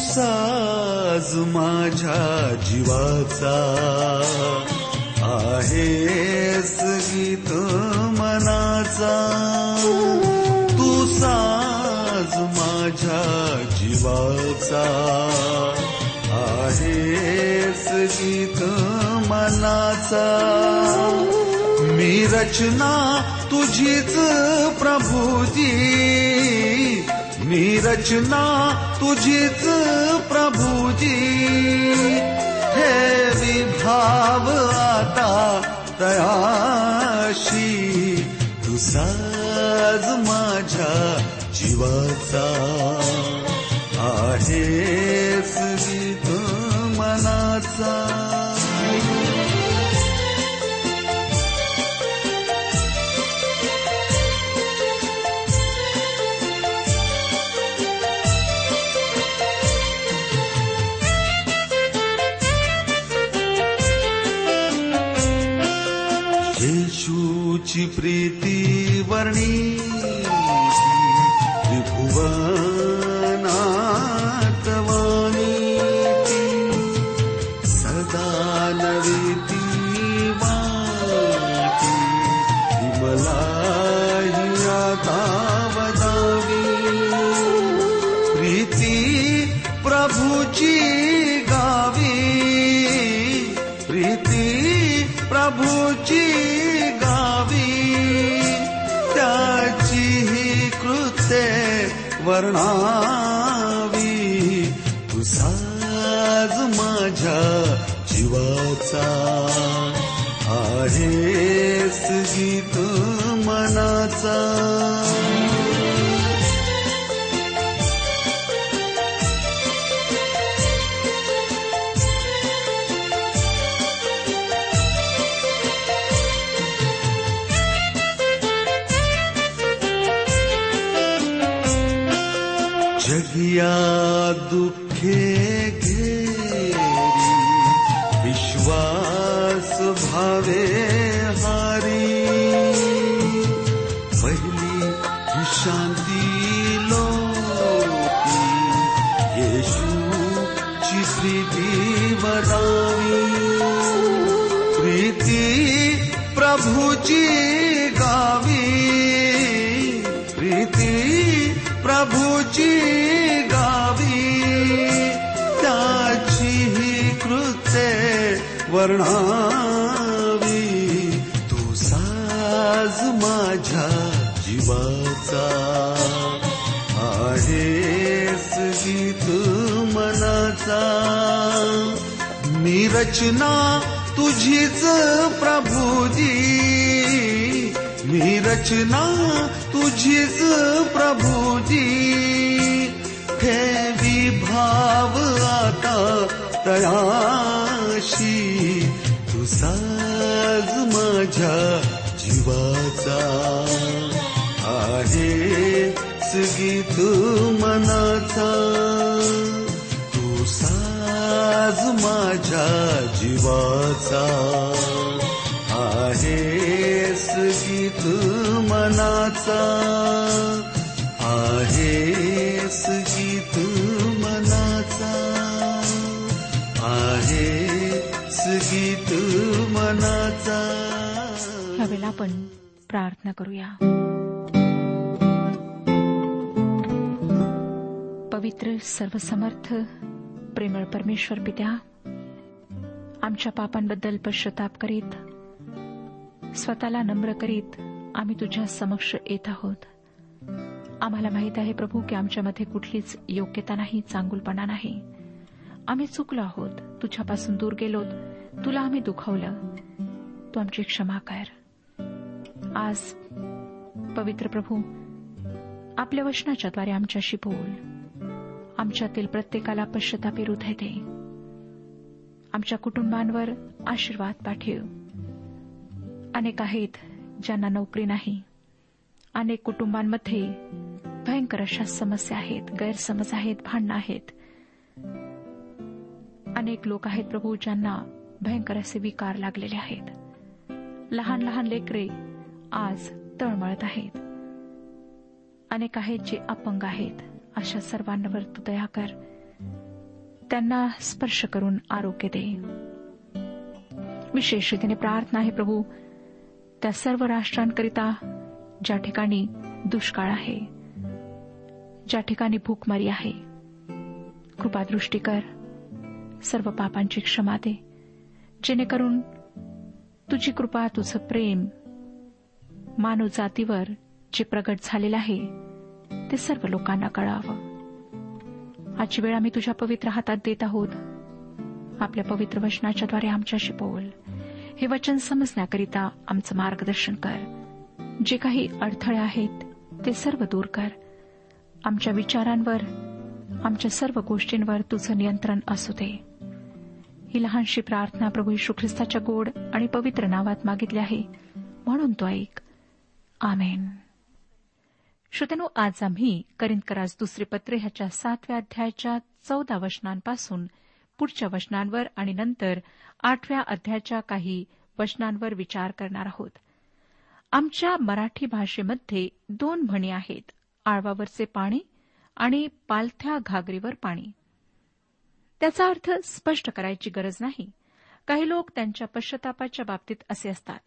साज माझ्या जीवाचा. आहेस गीत मनाचा. तू साज माझ्या जीवाचा. आहेस गीत मनाचा. मी रचना तुझीच प्रभुजी. मी रचना तुझीच प्रभुजी. हे विभाव आता तयाशी तुसाज माझ्या जीवाचा आहे. आहेस गीत मनाचा. जगिया दुःख वर्णावी तू साज माझ्या जीवाचा. आहेस गीत मनाचा. मी रचना तुझीच प्रभुजी. मी रचना तुझीच प्रभुजी. हे विभाव आता तयाशी तू साज माझ्या जीवाचा आहे गीत मनाचा. तू साज माझ्या जीवाचा आहेस गीत मनाचा. आहेस गीत मनाचा. आहे गीत मनाचा. यावेळेला आपण प्रार्थना करूया. पवित्र सर्वसमर्थ प्रेमळ परमेश्वर पित्या आमच्या पापांबद्दल पश्चाताप करीत स्वतःला नम्र करीत आम्ही तुझ्या समक्ष येत आहोत. आम्हाला माहीत आहे प्रभू की आमच्यामध्ये कुठलीच योग्यता नाही चांगुलपणा नाही. आम्ही चुकलो आहोत तुझ्यापासून दूर गेलोत. तुला आम्ही दुखावलं. तू आमची क्षमा कर. आज पवित्र प्रभू आपल्या वचनाच्याद्वारे आमच्याशी बोल. आमच्यातील प्रत्येकाला पश्चतापी हृदय दे. आमच्या कुटुंबांवर आशीर्वाद पाठव. अनेक आहेत ज्यांना नोकरी नाही. अनेक कुटुंबांमध्ये भयंकर अशा समस्या आहेत गैरसमज आहेत भांडणं आहेत. अनेक लोक आहेत प्रभू ज्यांना भयंकर असे विकार लागलेले आहेत. लहान लहान लेकरे आज तळमळत आहेत. अनेक आहेत जे अपंग आहेत. अशा सर्वांवर तू दया कर. त्यांना स्पर्श करून आरोग्य दे. विशेष रीतीने प्रार्थना आहे प्रभू. त्या सर्व राष्ट्रांकरिता ज्या ठिकाणी दुष्काळ आहे ज्या ठिकाणी भूकमारी आहे कृपादृष्टी कर. सर्व पापांची क्षमा दे. जेणेकरून तुझी कृपा तुझं प्रेम मानव जातीवर जे प्रगट झालेलं आहे ते सर्व लोकांना कळावं. आजची वेळ आम्ही तुझ्या पवित्र हातात देत आहोत. आपल्या पवित्र वचनाच्याद्वारे आमच्याशी बोल. हे वचन समजण्याकरिता आमचं मार्गदर्शन कर. जे काही अडथळे आहेत ते सर्व दूर कर. आमच्या विचारांवर आमच्या सर्व गोष्टींवर तुझं नियंत्रण असू दे. ही लहानशी प्रार्थना प्रभू यशू ख्रिस्ताच्या गोड आणि पवित्र नावात मागितली आहे. म्हणून तो ऐक. आमेन. श्रोत्यानो आज आम्ही करिंदकराज दुसरे पत्र ह्याच्या सातव्या अध्यायाच्या चौदा वचनांपासून पुढच्या वचनांवर आणि नंतर आठव्या अध्यायाच्या काही वचनांवर विचार करणार आहोत. आमच्या मराठी भाषेमध्ये दोन म्हणी आहेत. आळवावरचे पाणी आणि पालथ्या घागरीवर पाणी. त्याचा अर्थ स्पष्ट करायची गरज नाही. काही लोक त्यांच्या पश्चातापाच्या बाबतीत असे असतात.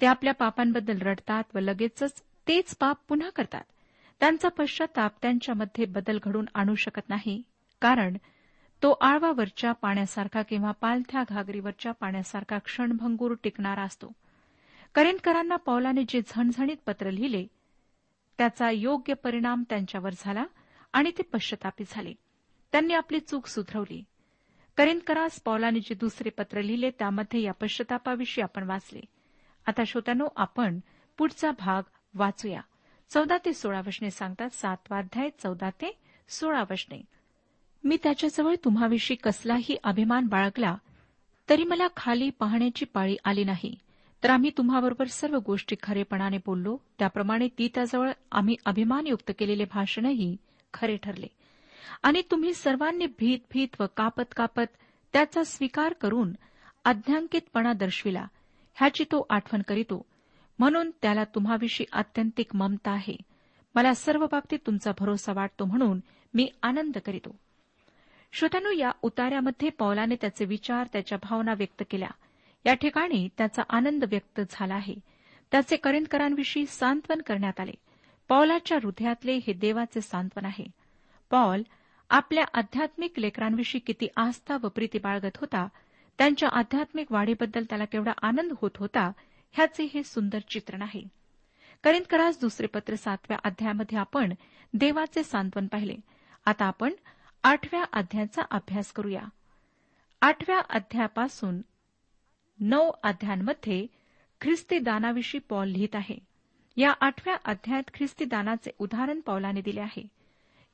ते आपल्या पापांबद्दल रडतात व लगेचच तेच पाप पुन्हा करतात. त्यांचा पश्चाताप त्यांच्यामध्ये बदल घडून आणू शकत नाही कारण तो आळवावरच्या पाण्यासारखा किंवा पालथ्या घागरीवरच्या पाण्यासारखा क्षणभंगूर टिकणारा असतो. करेनकरांना पौलाने जे झणझणीत पत्र लिहिले त्याचा योग्य परिणाम त्यांच्यावर झाला आणि ते पश्चातापी झाले. त्यांनी आपली चूक सुधरवली. करिंदकरास पौलाने जे दुसरे पत्र लिहिले त्यामध्ये या पश्चातापाविषयी आपण वाचले. आता श्रोत्यानो आपण पुढचा भाग वाचूया. चौदा ते सोळा वशने सांगतात सातवाध्याय चौदा ते सोळा वशने मी त्याच्याजवळ तुम्हाविषयी कसलाही अभिमान बाळगला तरी मला खाली पाहण्याची पाळी आली नाही. तर आम्ही तुम्हाबरोबर सर्व गोष्टी खरेपणाने बोललो त्याप्रमाणे ती त्याजवळ आम्ही अभिमानयुक्त केलेले भाषणही खरे ठरले. आणि तुम्ही सर्वांनी भीत भीत व कापत कापत त्याचा स्वीकार करून अध्यांकितपणा दर्शविला. ह्याची तो आठवण करीतो. म्हणून त्याला तुम्हाविषयी आत्यंतिक ममता आहे. मला सर्व बाबतीत तुमचा भरोसा वाटतो म्हणून मी आनंद करीतो. श्रोत्यानो या उतार्यामध्ये पौलाने त्याचे विचार त्याच्या भावना व्यक्त केल्या. या ठिकाणी त्याचा आनंद व्यक्त झाला आहे. त्याचे करिंदकरांविषयी सांत्वन करण्यात आले. पौलाच्या हृदयातले हे देवाचे सांत्वन आहे. पॉल आपल्या आध्यात्मिक लेकरांविषयी किती आस्था व प्रीती बाळगत होता त्यांच्या आध्यात्मिक वाढीबद्दल त्याला केवढा आनंद होत होता ह्याचे हे सुंदर चित्रण आहे. करिंदकरास दुसरे पत्र सातव्या अध्यायामध्ये आपण देवाचे सांत्वन पाहिले. आता आपण आठव्या अध्यायाचा अभ्यास करूया. आठव्या अध्यायापासून नऊ अध्यायांमध्ये ख्रिस्ती दानाविषयी पॉल लिहित आहे. या आठव्या अध्यायात ख्रिस्ती दानाचे उदाहरण पौलाने दिले आहे.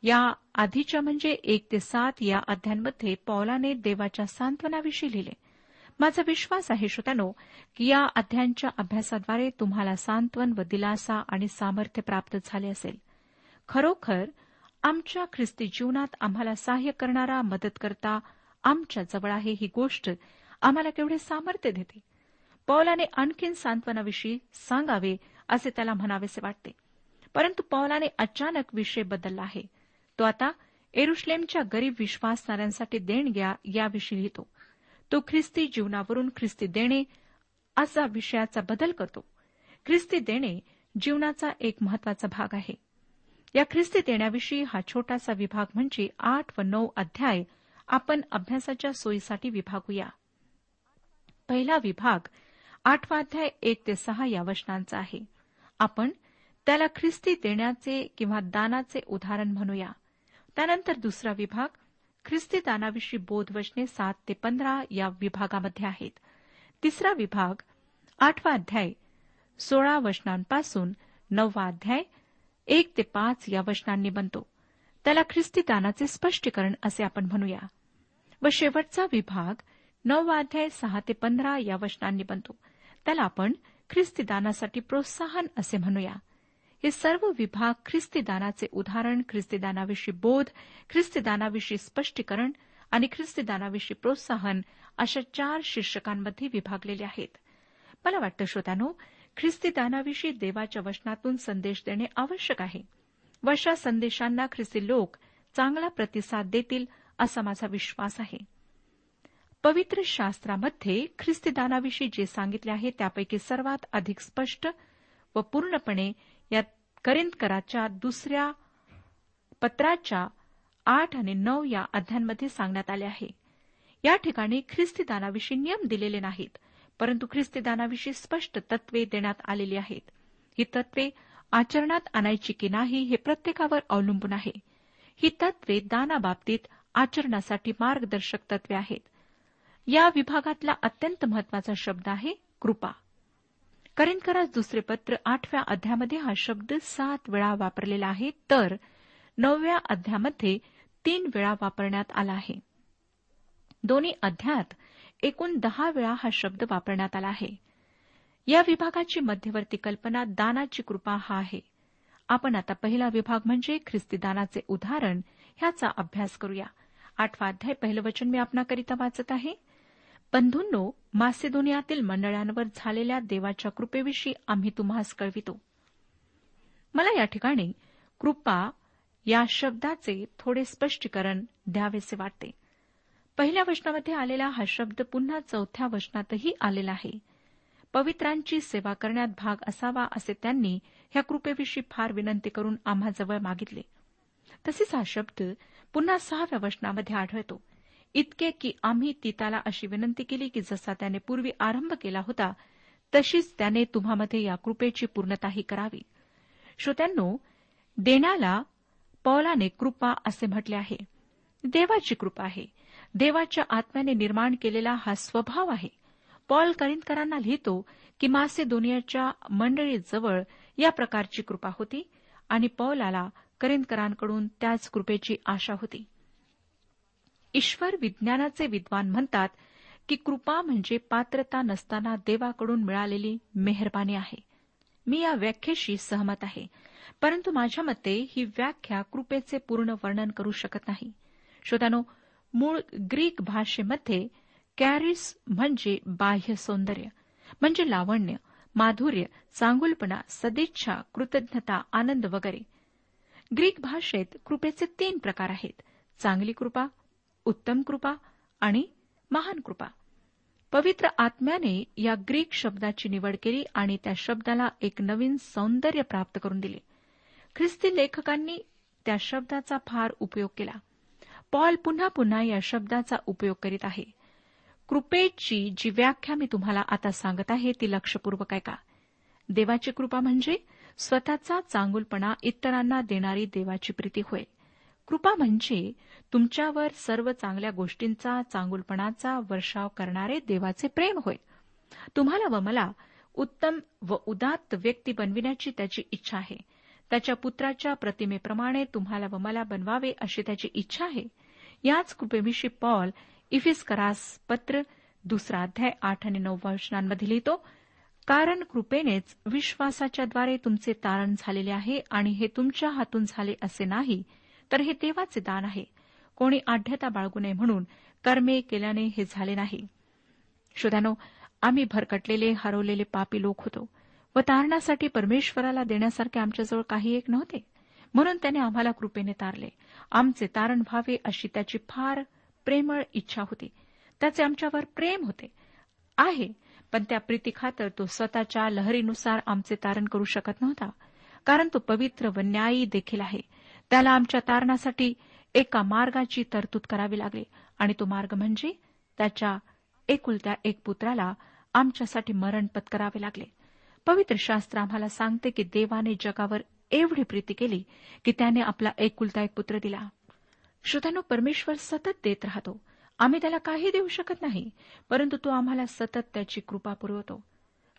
या आधीच्या म्हणजे एक ते सात या अध्यांमध्ये पौलाने देवाच्या सांत्वनाविषयी लिहिले. माझा विश्वास आहे श्रोत्यानो की या अध्यांच्या अभ्यासाद्वारे तुम्हाला सांत्वन व दिलासा आणि सामर्थ्य प्राप्त झाले असेल. खरोखर आमच्या ख्रिस्ती जीवनात आम्हाला सहाय्य करणारा मदत करता आमच्या जवळ आहे ही गोष्ट आम्हाला केवढे सामर्थ्य देते. पौलाने आणखीन सांत्वनाविषयी सांगावे असे त्याला म्हणावेसे वाटते. परंतु पौलाने अचानक विषय बदलला आहे. तो आता एरुश्लेमच्या गरीब विश्वासणाऱ्यांसाठी देणग्या याविषयी लिहितो. तो ख्रिस्ती जीवनावरून ख्रिस्ती देणे असा विषयाचा बदल करतो. ख्रिस्ती देणे जीवनाचा एक महत्त्वाचा भाग आहे. या ख्रिस्ती देण्याविषयी हा छोटासा विभाग म्हणजे आठ व नऊ अध्याय आपण अभ्यासाच्या सोयीसाठी विभागूया. पहिला विभाग आठवा अध्याय एक ते सहा या वचनांचा आहे. आपण त्याला ख्रिस्ती देण्याचे किंवा दानाचे उदाहरण म्हणूया. त्यानंतर दुसरा विभाग ख्रिस्ती दानाविषयी बोधवचने सात ते पंधरा या विभागामध्ये आहेत. तिसरा विभाग आठवा अध्याय सोळा वचनांपासून नववा अध्याय एक ते पाच या वचनांनी बनतो. त्याला ख्रिस्ती दानाचे स्पष्टीकरण असे आपण म्हणूया. व शेवटचा विभाग नववा अध्याय सहा ते पंधरा या वचनांनी बनतो. त्याला आपण ख्रिस्ती दानासाठी प्रोत्साहन असे म्हणूया. हे सर्व विभाग ख्रिस्तीदानाचे उदाहरण ख्रिस्तीदानाविषयी बोध ख्रिस्तीदानाविषयी स्पष्टीकरण आणि ख्रिस्तीदानाविषयी प्रोत्साहन अशा चार शीर्षकांमध्ये विभागलेले आहेत. मला वाटतं श्रोत्यानो ख्रिस्तीदानाविषयी देवाच्या वचनातून संदेश देणे आवश्यक आहे. वशा संदेशांना ख्रिस्ती लोक चांगला प्रतिसाद देतील असा माझा विश्वास आहे. पवित्र शास्त्रामध्ये ख्रिस्तीदानाविषयी जे सांगितले आहे त्यापैकी सर्वात अधिक स्पष्ट व पूर्णपणे या करिंदकराच्या दुसऱ्या पत्राच्या आठ आणि नऊ या अध्यायांमध्ये सांगण्यात आले आहे. या ठिकाणी ख्रिस्तीदानाविषयी नियम दिलेले नाहीत परंतु ख्रिस्तीदानाविषयी स्पष्ट तत्वे देण्यात आलेली आहेत. ही तत्वे आचरणात आणायची की नाही हे प्रत्येकावर अवलंबून आहे. ही तत्वे दानाबाबतीत आचरणासाठी मार्गदर्शक तत्वे आहेत. या विभागातला अत्यंत महत्त्वाचा शब्द आहे कृपा. करिंदकरास दुसरे पत्र आठव्या अध्यामध्ये हा शब्द सात वेळा वापरलेला आहे तर नवव्या अध्यामध्ये तीन वेळा वापरण्यात आला आहे. दोन्ही अध्यात एकूण दहा वेळा हा शब्द वापरण्यात आला आहे. या विभागाची मध्यवर्ती कल्पना दानाची कृपा हा आहे. आपण आता पहिला विभाग म्हणजे ख्रिस्ती दानाचे उदाहरण ह्याचा अभ्यास करूया. आठवा अध्याय पहिलं वचन मी आपणाकरिता वाचत आहे. बंधूंनो मासेदोनियातील मंडळांवर झालेल्या देवाच्या कृपेविषयी आम्ही तुम्हास कळवितो. मला या ठिकाणी कृपा या शब्दाचे थोडे स्पष्टीकरण द्यावेसे वाटते. पहिल्या वचनामध्ये आलेला हा शब्द पुन्हा चौथ्या वचनातही आलेला आहे. पवित्रांची सेवा करण्यात भाग असावा असे त्यांनी ह्या कृपेविषयी फार विनंती करून आम्हाजवळ मागितले. तसेच हा शब्द पुन्हा सहाव्या वचनामध्ये आढळतो. इतके की आम्ही तिताला अशी विनंती केली की जसा त्याने पूर्वी आरंभ केला होता तशीच त्याने तुम्हामध्ये या कृपेची पूर्णताही करावी. श्रोत्यांनो देण्याला पौलाने कृपा असे म्हटले आहे. देवाची कृपा आहे. देवाच्या आत्म्याने निर्माण केलेला हा स्वभाव आहे. पॉल करिंदकरांना लिहितो की मासे दुनियाच्या मंडळीजवळ या प्रकारची कृपा होती आणि पौलाला करिंदकरांकडून त्याच कृपेची आशा होती. ईश्वर विज्ञानाचे विद्वान म्हणतात की कृपा म्हणजे पात्रता नसताना देवाकडून मिळालेली मेहरबानी आहे. मी या व्याख्येशी सहमत आहे परंतु माझ्या मते ही व्याख्या कृपेचे पूर्ण वर्णन करू शकत नाही. श्रोतानो मूळ ग्रीक भाषेमध्ये कॅरिस म्हणजे बाह्य सौंदर्य म्हणजे लावण्य माधुर्य चांगुलपणा सदिच्छा कृतज्ञता आनंद वगैरे. ग्रीक भाषेत कृपेचे तीन प्रकार आहेत. चांगली कृपा उत्तम कृपा आणि महान कृपा. पवित्र आत्म्याने या ग्रीक शब्दाची निवड केली आणि त्या शब्दाला एक नवीन सौंदर्य प्राप्त करून दिले. ख्रिस्ती लेखकांनी त्या शब्दाचा फार उपयोग केला. पॉल पुन्हा पुन्हा या शब्दाचा उपयोग करीत आहे. कृपेची जी व्याख्या मी तुम्हाला आता सांगत आहे ती लक्षपूर्वक आहे का देवाची कृपा म्हणजे स्वतःचा चांगुलपणा इतरांना देणारी देवाची प्रीती होय. कृपा म्हणजे तुमच्यावर सर्व चांगल्या गोष्टींचा चांगुलपणाचा वर्षाव करणारे देवाचे प्रेम होय. तुम्हाला व मला उत्तम व उदात्त व्यक्ती बनविण्याची त्याची इच्छा आहे. त्याच्या पुत्राच्या प्रतिमेप्रमाणे तुम्हाला व मला बनवावे अशी त्याची इच्छा आहे. याच कृपेविषयी पॉल करास पत्र दुसरा अध्याय आठ आणि नऊ वचनांमध्ये लिहितो कारण कृपेनेच विश्वासाच्याद्वारे तुमचे तारण झालेले आहे आणि हे तुमच्या हातून झाले असे नाही. तर हे देवाचे दान आहे. कोणी आढ्यता बाळगू नये म्हणून कर्मे केल्याने हे झाले नाही. श्रोत्यानो आम्ही भरकटलेले हरवलेले पापी लोक होतो व तारणासाठी परमेश्वराला देण्यासारखे आमच्याजवळ काही एक नव्हते. म्हणून त्याने आम्हाला कृपेने तारले. आमचे तारण व्हावे अशी त्याची फार प्रेमळ इच्छा होती. त्याचे आमच्यावर प्रेम होते. आहे पण त्या प्रीतीखातर तो स्वतःच्या लहरीनुसार आमचे तारण करू शकत नव्हता. कारण तो पवित्र व न्यायी देखील आहे. त्याला आमच्या तारणासाठी एका मार्गाची तरतूद करावी लागली. आणि तो मार्ग म्हणजे त्याच्या एकुलत्या एक पुत्राला आमच्यासाठी मरण पत्करावे लागले. पवित्र शास्त्र आम्हाला सांगते की देवाने जगावर एवढी प्रीती केली की त्याने आपला एकुलता एक पुत्र दिला. श्रोत्यानो परमेश्वर सतत देत राहतो. आम्ही त्याला काही देऊ शकत नाही परंतु तो आम्हाला सतत त्याची कृपा पुरवतो.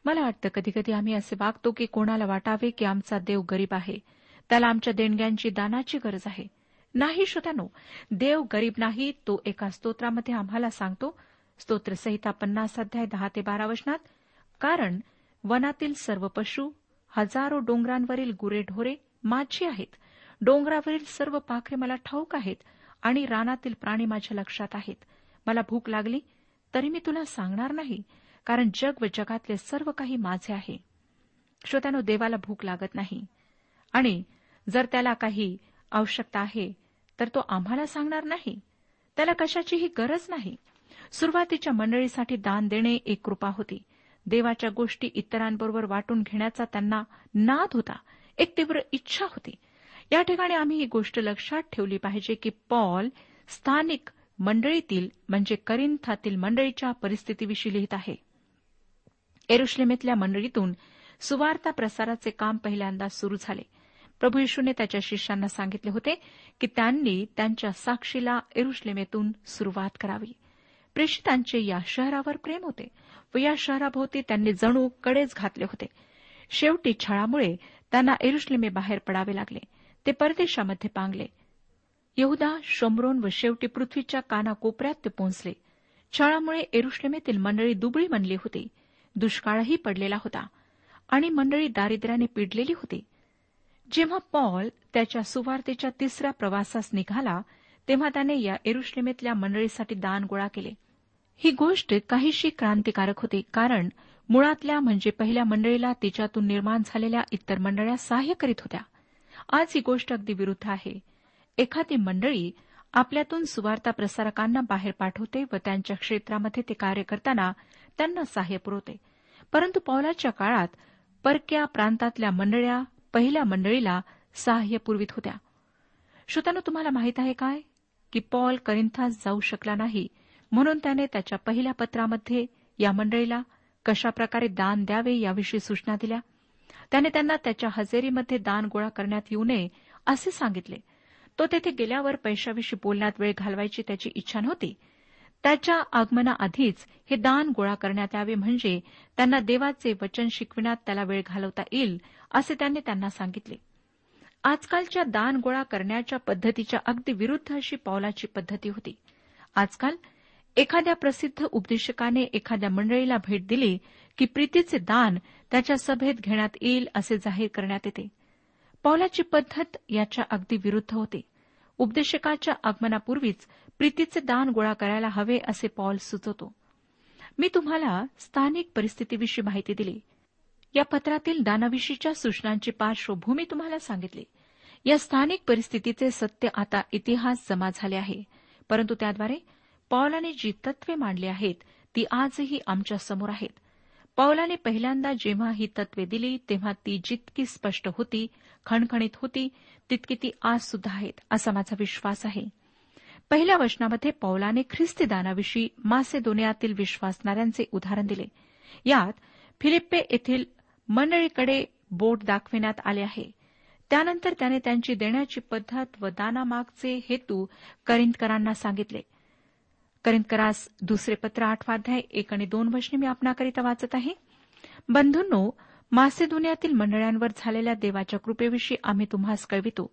मला वाटतं कधी कधी आम्ही असे वागतो की कोणाला वाटावे की आमचा देव गरीब आहे. त्याला आमच्या देणग्यांची दानाची गरज आहे. नाही श्रोत्यानो देव गरीब नाही तो एका स्तोत्रामध्ये आम्हाला सांगतो. स्तोत्रसहिता पन्नास अध्याय दहा ते बारा वचनात कारण वनातील सर्व पशु हजारो डोंगरांवरील गुरेढोरे माझी आहेत. डोंगरावरील सर्व पाखरे मला ठाऊक आहेत आणि रानातील प्राणी माझ्या लक्षात आहेत. मला भूक लागली तरी मी तुला सांगणार नाही कारण जग व जगातले सर्व काही माझे आहे. श्रोत्यानो देवाला भूक लागत नाही. आणि जर त्याला काही आवश्यकता आहे तर तो आम्हाला सांगणार नाही. त्याला कशाचीही गरज नाही. सुरुवातीच्या मंडळीसाठी दान देणे एक कृपा होती. देवाच्या गोष्टी इतरांबरोबर वाटून घेण्याचा त्यांना नाद होता. एक तीव्र इच्छा होती. या ठिकाणी आम्ही ही गोष्ट लक्षात ठेवली पाहिजे की पॉल स्थानिक मंडळीतील म्हणजे करिंथातील मंडळीच्या परिस्थितीविषयी लिहित आहे. एरुश्लेमेतल्या मंडळीतून सुवार्ता प्रसाराचे काम पहिल्यांदा सुरू झाले. प्रभू येशूने त्याच्या शिष्यांना सांगितले होते की त्यांनी त्यांच्या साक्षीला एरुश्लेमेतून सुरुवात करावी. प्रेषितांचे या शहरावर प्रेम होते व या शहराभोवती त्यांनी जणू कडेच घातले होते. शेवटी छळामुळे त्यांना एरुश्लेमे बाहेर पडावे लागले. ते परदेशामध्ये पांगले. यहुदा शोमरोन व शेवटी पृथ्वीच्या कानाकोपऱ्यात ते पोहोचले. छळामुळे एरुश्लेमेतील मंडळी दुबळी बनली होती. दुष्काळही पडलेला होता आणि मंडळी दारिद्र्याने पिडलेली होती. जेव्हा पॉल त्याच्या सुवार्तेच्या तिसऱ्या प्रवासास निघाला तेव्हा त्याने या एरुश्लेमेतल्या मंडळीसाठी दान गोळा केले. ही गोष्ट काहीशी क्रांतिकारक होती कारण मुळातल्या म्हणजे पहिल्या मंडळीला तिच्यातून निर्माण झालेल्या इतर मंडळ्या सहाय्य करीत होत्या. आज ही गोष्ट अगदी विरुद्ध आहे. एखादी मंडळी आपल्यातून सुवार्ता प्रसारकांना बाहेर पाठवते व त्यांच्या क्षेत्रामध्ये ते कार्य करताना त्यांना सहाय्य पुरवते. परंतु पौलाच्या काळात परक्या प्रांतातल्या मंडळ्या पहिल्या मंडळीला सहाय्य पुरवित होत्या. श्रोत्यानं तुम्हाला माहीत आहे काय? की पॉल करिंथास जाऊ शकला नाही म्हणून त्याने त्याच्या पहिल्या पत्रामध्ये या मंडळीला कशाप्रकारे दान द्यावे याविषयी सूचना दिल्या. त्याने त्यांना त्याच्या हजेरीमध्ये दान गोळा करण्यात येऊ नये असे सांगितले. तो तेथे गेल्यावर पैशाविषयी बोलण्यात वेळ घालवायची त्याची इच्छा नव्हती. त्याच्या आगमनाआधीच हे दान गोळा करण्यात यावे म्हणजे त्यांना देवाचे वचन शिकविण्यात त्याला वेळ घालवता येईल असे त्यांनी त्यांना सांगितले. आजकालच्या दान गोळा करण्याच्या पद्धतीच्या अगदी विरुद्ध अशी पावलाची पद्धती होती. आजकाल एखाद्या प्रसिद्ध उपदेशकाने एखाद्या मंडळीला भेट दिली की प्रीतीचे दान त्याच्या सभेत घेण्यात येईल असे जाहीर करण्यात येते. पावलाची पद्धत याच्या अगदी विरुद्ध होते. उपदेशकाच्या आगमनापूर्वीच प्रीतीचे दान गोळा करायला हवे असे पॉल सुचवतो. मी तुम्हाला स्थानिक परिस्थितीविषयी माहिती दिली. या पत्रातील दानाविषयीच्या सूचनांची पार्श्वभूमी तुम्हाला सांगितली. या स्थानिक परिस्थितीचे सत्य आता इतिहास जमा झाले आहे. परंतु त्याद्वारे पौलाने जी तत्वे मांडली आहेत ती आजही आमच्यासमोर आहेत. पौलाने पहिल्यांदा जेव्हा ही तत्वे दिली तेव्हा ती जितकी स्पष्ट होती खणखणीत होती तितकी ती आज सुद्धा आहेत असा माझा विश्वास आहे. पहिल्या वचनामध्ये पौलाने ख्रिस्ती दानाविषयी मासेदोनियातील विश्वासणाऱ्यांचे उदाहरण दिले. यात फिलिप्पे येथील मंडळीकडे बोट दाखविण्यात आले आहे. त्यानंतर त्याने त्यांची देण्याची पद्धत व दानामागचे हेतू करिंदकरांना सांगितले. करिंदकरास दुसरे पत्र आठवाध्याय एक आणि दोन वचने मी आपणाकरिता वाचत आहे. बंधूंनो मासेदुनियातील मंडळांवर झालेल्या देवाच्या कृपेविषयी आम्ही तुम्हास कळवितो.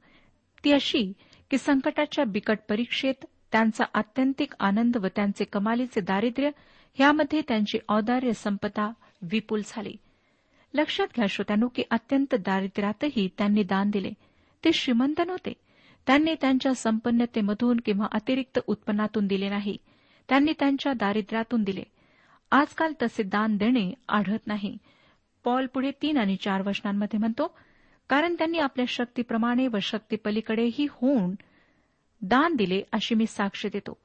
ती अशी की संकटाच्या बिकट परीक्षेत त्यांचा आत्यंतिक आनंद व त्यांचे कमालीचे दारिद्र्य ह्यामध्ये त्यांची औदार्य संपदा विपुल झाली. लक्षात घ्या श्रोत्यानो की अत्यंत दारिद्र्यातही त्यांनी दान दिले. ते श्रीमंत नव्हते. त्यांनी त्यांच्या संपन्नतेमधून किंवा अतिरिक्त उत्पन्नातून दिले नाही. त्यांनी त्यांच्या दारिद्र्यातून दिले. आजकाल तसे दान देणे आढळत नाही. पॉल पुढे तीन आणि चार वचनांमध्ये म्हणतो कारण त्यांनी आपल्या शक्तीप्रमाणे व शक्तीपलीकडेही होऊन दान दिले अशी मी साक्ष देतो.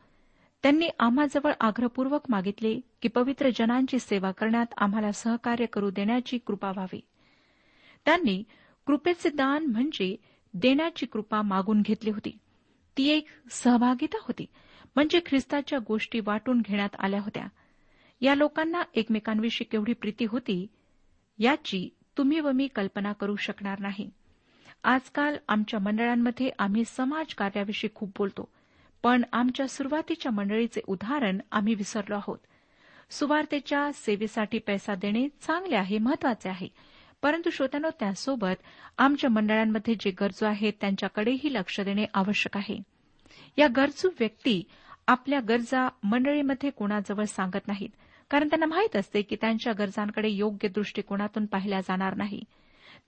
त्यांनी आम्हाजवळ आग्रहपूर्वक मागितले की पवित्र जनांची सेवा करण्यात आम्हाला सहकार्य करू देण्याची कृपा व्हावी. त्यांनी कृपेचे दान म्हणजे देण्याची कृपा मागून घेतली होती. ती एक सहभागिता होती म्हणजे ख्रिस्ताच्या गोष्टी वाटून घेण्यात आल्या होत्या. या लोकांना एकमेकांविषयी केवढी प्रीती होती याची तुम्ही व मी कल्पना करू शकणार नाही. आजकाल आमच्या मंडळांमध्ये आम्ही समाज कार्याविषयी खूप बोलतो. पण आमच्या सुरुवातीच्या मंडळीचे उदाहरण आम्ही विसरलो आहोत. सुवार्तेच्या सेवेसाठी पैसा देणे चांगले आहे महत्त्वाचे आहे. परंतु श्रोत्यानो त्यासोबत आमच्या मंडळांमध्ये जे गरजू आहेत त्यांच्याकडेही लक्ष देणे आवश्यक आहे. या गरजू व्यक्ती आपल्या गरजा मंडळीमध्ये कोणाजवळ सांगत नाहीत कारण त्यांना माहीत असते की त्यांच्या गरजांकडे योग्य दृष्टिकोनातून पाहिल्या जाणार नाही.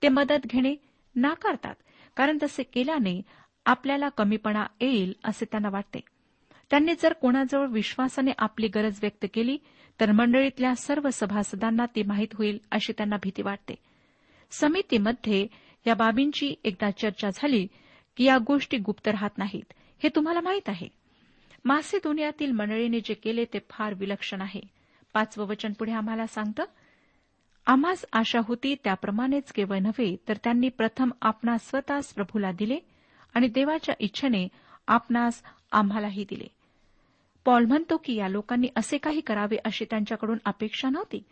ते मदत घेणे नाकारतात कारण तसे केल्याने आपल्याला कमीपणा येईल असे त्यांना वाटते. त्यांनी जर कोणाजवळ विश्वासाने आपली गरज व्यक्त केली तर मंडळीतल्या सर्व सभासदांना ती माहीत होईल अशी त्यांना भीती वाटते. समितीमध्ये या बाबींची एकदा चर्चा झाली की या गोष्टी गुप्त राहत नाहीत हे तुम्हाला माहीत आहे. मासे दुनियातील मंडळीने जे केले ते फार विलक्षण आहे. पाचवं वचन पुढे आम्हाला सांगतं आम्हास आशा होती त्याप्रमाणेच केवळ नव्हे तर त्यांनी प्रथम आपणास स्वतःच प्रभूला दिले आणि देवाच्या इच्छेने आपणास आम्हालाही दिले. पॉल म्हणतो की या लोकांनी असे काही करावे अशी त्यांच्याकडून अपेक्षा नव्हती.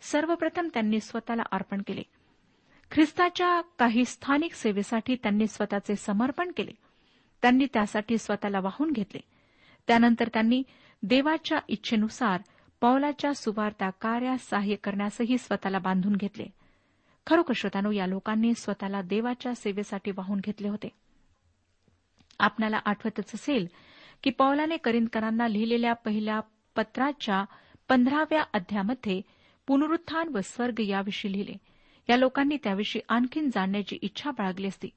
सर्वप्रथम त्यांनी स्वतःला अर्पण केले. ख्रिस्ताच्या काही स्थानिक सेवेसाठी त्यांनी स्वतःचे समर्पण केले. त्यांनी त्यासाठी स्वतःला वाहून घेतले. त्यानंतर त्यांनी देवाच्या इच्छेनुसार पौलाच्या सुवार्ता कार्यास सहाय्य करण्यासही स्वतःला बांधून घेतले. खरोखर श्रोतानो या लोकांनी स्वतःला देवाच्या सेवेसाठी वाहून घेतले होते. आपल्याला आठवतच असेल की पौलाने करिंदकरांना लिहिलेल्या पहिल्या पत्राच्या पंधराव्या अध्यामध्ये पुनरुत्थान व स्वर्ग याविषयी लिहिले. या लोकांनी त्याविषयी आणखीन जाणण्याची इच्छा बाळगली असती.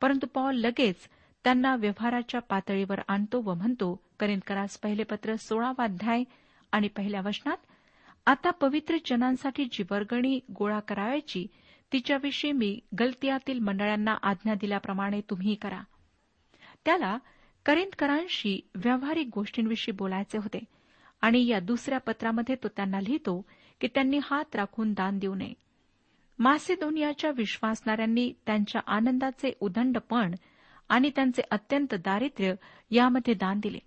परंतु पॉल लगेच त्यांना व्यवहाराच्या पातळीवर आणतो व म्हणतो करिंदकरास पहिले पत्र सोळावा अध्याय आणि पहिल्या वचनात आता पवित्र जनांसाठी जी वर्गणी गोळा करावयाची तिच्याविषयी मी गलतियातील मंडळांना आज्ञा दिल्याप्रमाणे तुम्ही करा. त्याला करिंदकरांशी व्यावहारिक गोष्टींविषयी बोलायचे होते. आणि या दुसऱ्या पत्रामध्ये तो त्यांना लिहितो की त्यांनी हात राखून दान देऊ नये. मासेदोनियाच्या विश्वासणाऱ्यांनी त्यांच्या आनंदाचे उदंडपण आणि त्यांचे अत्यंत दारिद्र्य यामध्ये दान दिले.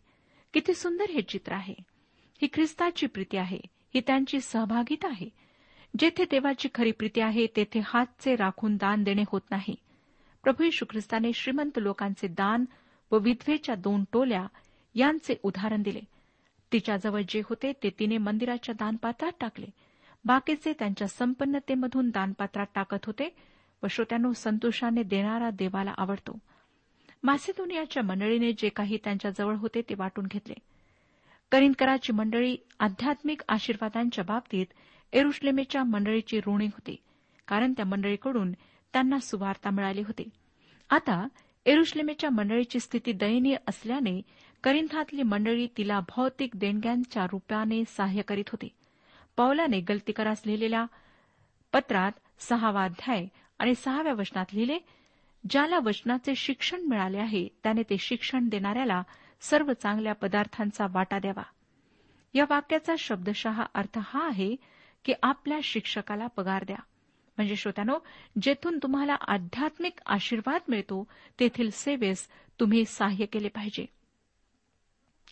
किती सुंदर हे चित्र आहे. ही ख्रिस्ताची प्रीती आहे. ही त्यांची सहभागिता आहे. जेथे देवाची खरी प्रीती आहे तेथे हातचे राखून दान देणे होत नाही. प्रभू यशू ख्रिस्ताने श्रीमंत लोकांचे दान व विधवेच्या दोन टोल्या यांचे उदाहरण दिले. तिच्याजवळ जे होते ते तिने मंदिराच्या दानपात्रात टाकले. बाकीचे त्यांच्या संपन्नतेमधून दानपात्रात टाकत होते व श्रोत्यानो संतोषाने देणारा देवाला आवडतो. मासेदोनियाच्या मंडळीने जे काही त्यांच्याजवळ होते ते वाटून घेतले. करिंदकराची मंडळी आध्यात्मिक आशीर्वादांच्या बाबतीत एरुश्लेमेच्या मंडळीची ऋणी होती कारण त्या मंडळीकडून त्यांना सुवार्ता मिळाली होती. आता एरुश्लेमेच्या मंडळीची स्थिती दयनीय असल्याने करिंथातली मंडळी तिला भौतिक देणग्यांच्या रुपाने सहाय्य करीत होती. पौलाने गलतीकरास लिहिलेल्या पत्रात सहावा अध्याय आणि सहाव्या वचनात लिहिले ज्याला वचनाचे शिक्षण मिळाले आहे त्याने ते शिक्षण देणाऱ्याला सर्व चांगल्या पदार्थांचा वाटा द्यावा. या वाक्याचा शब्दशः अर्थ हा आहे की आपल्या शिक्षकाला पगार द्या. म्हणजे श्रोत्यानो जेथून तुम्हाला आध्यात्मिक आशीर्वाद मिळतो तेथील सेवेस तुम्ही सहाय्य केले पाहिजे.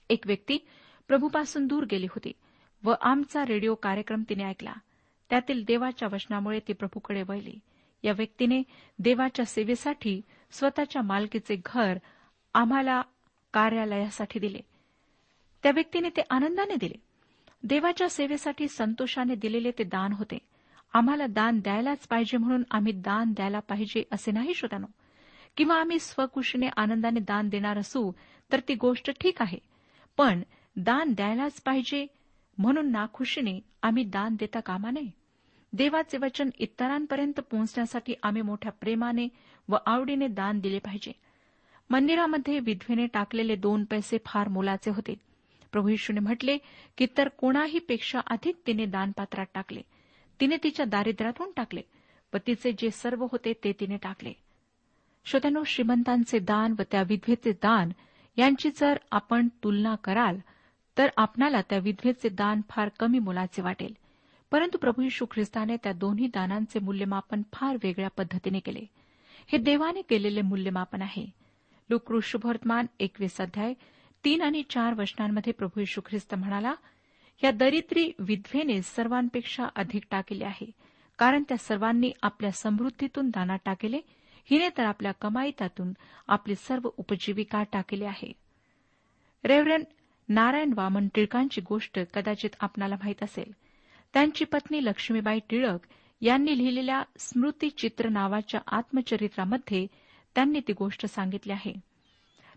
एक व्यक्ती प्रभूपासून दूर गेली होती व आमचा रेडिओ कार्यक्रम तिने ऐकला. त्यातील देवाच्या वचनामुळे ती प्रभूकडे वळली. या व्यक्तीने देवाच्या सेवेसाठी स्वतःच्या मालकीचे घर आम्हाला कार्यालयासाठी दिले. त्या व्यक्तीने ते आनंदाने दिले. देवाच्या सेवेसाठी संतोषाने दिलेले ते दान होते. आम्हाला दान द्यायलाच पाहिजे म्हणून आम्ही दान द्यायला पाहिजे असे नाही श्रोतानो किंवा आम्ही स्वकुशीने आनंदाने दान देणार असू तर ती गोष्ट ठीक आहे. पण दान द्यायलाच पाहिजे म्हणून नाखुशीने आम्ही दान देता कामा नये. देवाचे वचन इतरांपर्यंत पोहोचण्यासाठी आम्ही मोठ्या प्रेमाने व आवडीने दान दिले पाहिजे. मंदिरामध्ये विधवेने टाकलेले दोन पैसे फार मोलाचे होते. प्रभू यशूने म्हटले की तर कोणाही पेक्षा अधिक तिने दानपात्रात टाकले. तिने तिच्या दारिद्र्यातून टाकले. व तिचे जे सर्व होते ते तिने टाकले. श्रोत्यानो श्रीमंतांचे दान व त्या विधवेचे दान यांची जर आपण तुलना कराल तर आपणाला त्या विधवेचे दान फार कमी मोलाचे वाटेल. परंतु प्रभू यशू ख्रिस्ताने त्या दोन्ही दानांचे मूल्यमापन फार वेगळ्या पद्धतीने केले. हे देवाने केलेले मूल्यमापन आहे. लुकृ शुभवर्तमान एकवीस अध्याय तीन आणि चार वचनांमध्ये प्रभू यशू ख्रिस्त म्हणाला या दरिद्री विधवेने सर्वांपेक्षा अधिक टाकले आहे. कारण त्या सर्वांनी आपल्या समृद्धीतून दाना टाकले. हिने तर आपल्या कमाईतातून आपली सर्व उपजीविका टाकली आहे. रेव्हरन नारायण वामन टिळकांची गोष्ट कदाचित आपणाला माहीत असेल. त्यांची पत्नी लक्ष्मीबाई टिळक यांनी लिहिलेल्या स्मृतिचित्र नावाच्या आत्मचरित्रामध्ये त्यांनी ती गोष्ट सांगितली आहे.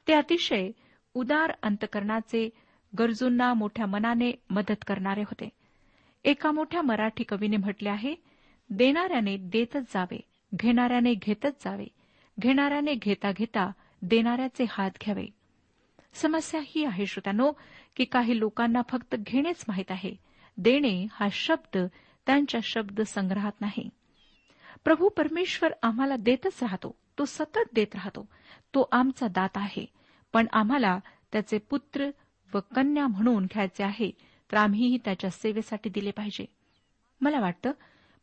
ते अतिशय उदार अंतकरणाचे गरजूंना मोठ्या मनाने मदत करणारे होते. एका मोठ्या मराठी कवीने म्हटले आहे देणाऱ्याने देतच जावे घेणाऱ्याने घेतच जावे घेणाऱ्याने घेता घेता देणाऱ्याचे हात घ्यावे. समस्या ही आहे श्रोत्यानो की काही लोकांना फक्त घेणेच माहीत आहे. देणे हा शब्द त्यांच्या शब्द संग्रहात नाही. प्रभू परमेश्वर आम्हाला देतच राहतो तो सतत देत राहतो तो आमचा दात आहे. पण आम्हाला त्याचे पुत्र व कन्या म्हणून घ्यायचे आहे तर आम्हीही त्याच्या सेवेसाठी दिले पाहिजे. मला वाटतं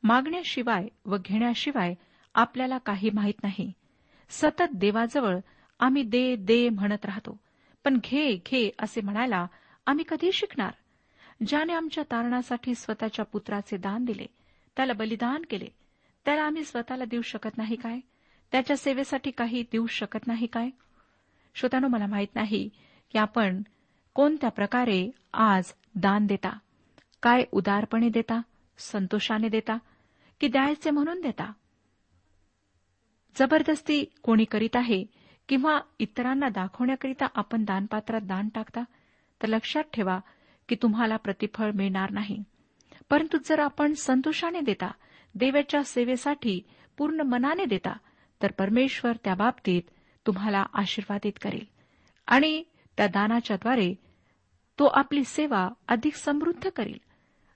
मागण्याशिवाय व घेण्याशिवाय आपल्याला काही माहीत नाही. सतत देवाजवळ आम्ही दे दे म्हणत राहतो. पण घे घे असे म्हणायला आम्ही कधी शिकणार? ज्याने आमच्या तारणासाठी स्वतःच्या पुत्राचे दान दिले त्याला बलिदान केले त्याला आम्ही स्वतःला देऊ शकत नाही काय? त्याच्या सेवेसाठी काही देऊ शकत नाही काय? श्रोतानो मला माहीत नाही की आपण कोणत्या प्रकारे आज दान देता? काय उदारपणे देता? संतोषाने देता? की द्यायचे म्हणून देता? जबरदस्ती कोणी करीत आहे किंवा इतरांना दाखवण्याकरिता आपण दानपात्रात दान टाकता तर लक्षात ठेवा की तुम्हाला प्रतिफळ मिळणार नाही. परंतु जर आपण संतोषाने देता देवाच्या सेवेसाठी पूर्ण मनाने देता तर परमेश्वर त्या बाबतीत तुम्हाला आशीर्वादित करेल. आणि त्या दानाच्याद्वारे तो आपली सेवा अधिक समृद्ध करेल.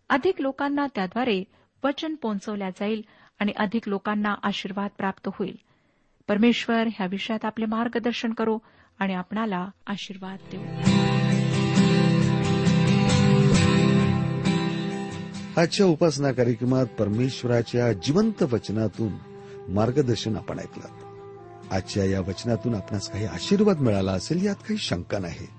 अधिक लोकांना त्याद्वारे वचन पोहोचवल्या जाईल आणि अधिक लोकांना आशीर्वाद प्राप्त होईल. परमेश्वर ह्या विषयात आपले मार्गदर्शन करो आणि आपणाला आशीर्वाद देऊ. आजच्या उपासना कार्यक्रमात परमेश्वराच्या जिवंत वचनातून मार्गदर्शन आपण ऐकलं. आजच्या या वचनातून आपणास काही आशीर्वाद मिळाला असेल यात काही शंका नाही.